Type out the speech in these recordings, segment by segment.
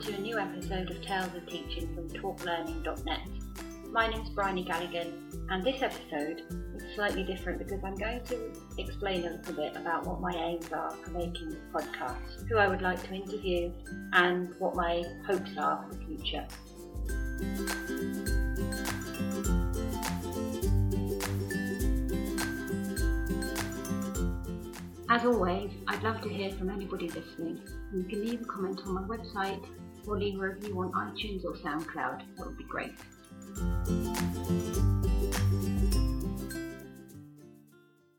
to a new episode of Tales of Teaching from TalkLearning.net. My name's Bryony Galligan, and this episode is slightly different because I'm going to explain a little bit about what my aims are for making this podcast, who I would like to interview, and what my hopes are for the future. As always, I'd love to hear from anybody listening. You can leave a comment on my website or leave a review on iTunes or SoundCloud. That would be great.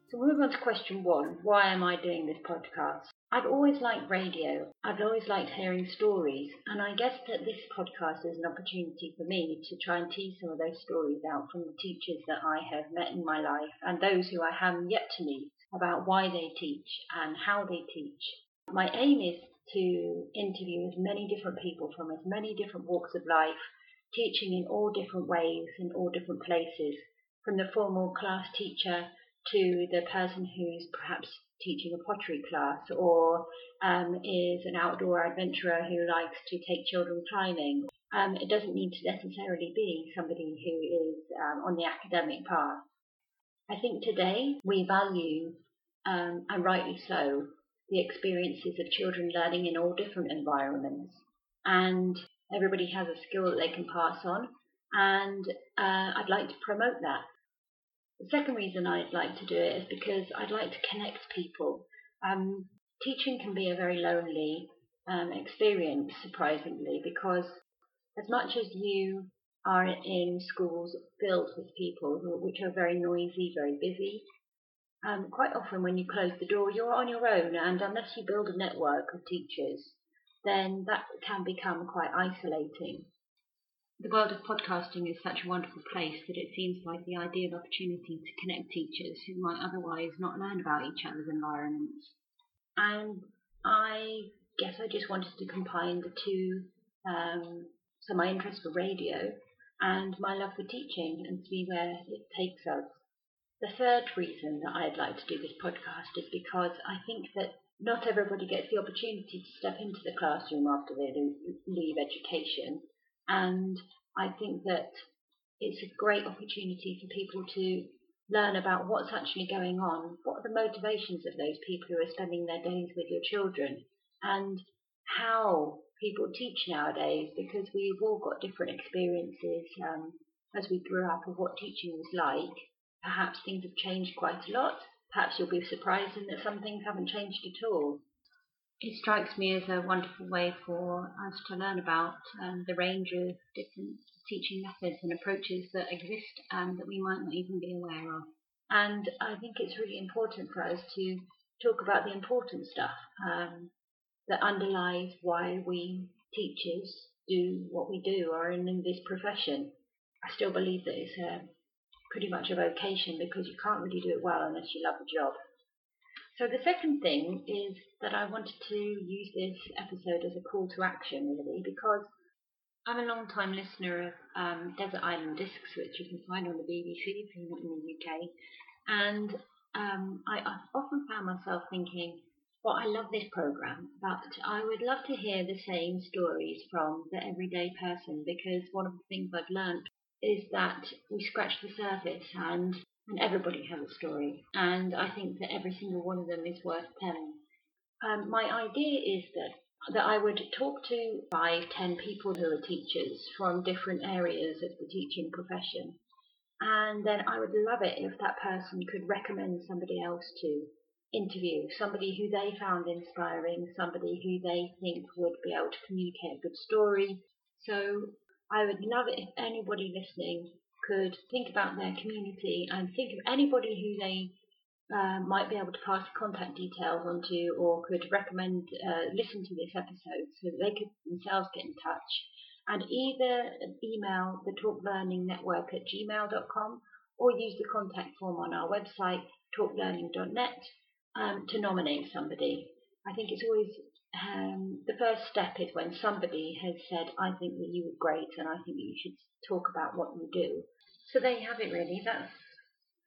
So we'll move on to question one. Why am I doing this podcast? I've always liked radio. I've always liked hearing stories, and I guess that this podcast is an opportunity for me to try and tease some of those stories out from the teachers that I have met in my life and those who I haven't yet to meet about why they teach and how they teach. My aim is to interview as many different people from as many different walks of life, teaching in all different ways in all different places, from the formal class teacher to the person who's perhaps teaching a pottery class or um, is an outdoor adventurer who likes to take children climbing. Um, it doesn't need to necessarily be somebody who is um, on the academic path. I think today we value, um, and rightly so, the experiences of children learning in all different environments. And everybody has a skill that they can pass on, and uh, I'd like to promote that. The second reason I'd like to do it is because I'd like to connect people. Um, teaching can be a very lonely um, experience, surprisingly, because as much as you are in schools filled with people which are very noisy, very busy. Um, quite often, when you close the door, you're on your own, and unless you build a network of teachers, then that can become quite isolating. The world of podcasting is such a wonderful place that it seems like the ideal opportunity to connect teachers who might otherwise not learn about each other's environments. And I guess I just wanted to combine the two, um, so my interest for radio and my love for teaching and see where it takes us. The third reason that I'd like to do this podcast is because I think that not everybody gets the opportunity to step into the classroom after they leave education. And I think that it's a great opportunity for people to learn about what's actually going on, what are the motivations of those people who are spending their days with your children, and how people teach nowadays because we've all got different experiences um, as we grew up of what teaching was like. Perhaps things have changed quite a lot. Perhaps you'll be surprised in that some things haven't changed at all. It strikes me as a wonderful way for us to learn about um, the range of different teaching methods and approaches that exist um, that we might not even be aware of. And I think it's really important for us to talk about the important stuff. Um, that underlies why we teachers do what we do or in, in this profession. I still believe that it's a, pretty much a vocation because you can't really do it well unless you love the job. So the second thing is that I wanted to use this episode as a call to action really because I'm a long time listener of um, Desert Island Discs, which you can find on the BBC if you're not in the UK. And um, I, I've often found myself thinking, well, I love this program, but I would love to hear the same stories from the everyday person because one of the things I've learned is that we scratch the surface and, and everybody has a story. And I think that every single one of them is worth telling. Um, my idea is that that I would talk to five, ten people who are teachers from different areas of the teaching profession. And then I would love it if that person could recommend somebody else to interview, somebody who they found inspiring, somebody who they think would be able to communicate a good story. So I would love it if anybody listening could think about their community and think of anybody who they uh, might be able to pass contact details onto or could recommend uh, listen to this episode so that they could themselves get in touch and either email the talk learning network at gmail.com or use the contact form on our website talklearning.net um, to nominate somebody. I think it's always um, the first step is when somebody has said, I think that you were great and I think that you should talk about what you do. So there you have it, really. That's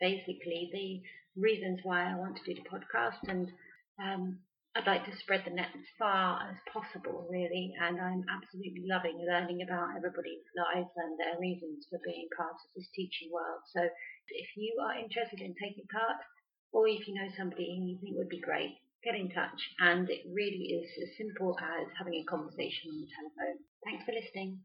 basically the reasons why I want to do the podcast. And um, I'd like to spread the net as far as possible, really, and I'm absolutely loving learning about everybody's lives and their reasons for being part of this teaching world. So if you are interested in taking part, or if you know somebody you think would be great, get in touch. And it really is as simple as having a conversation on the telephone. Thanks for listening.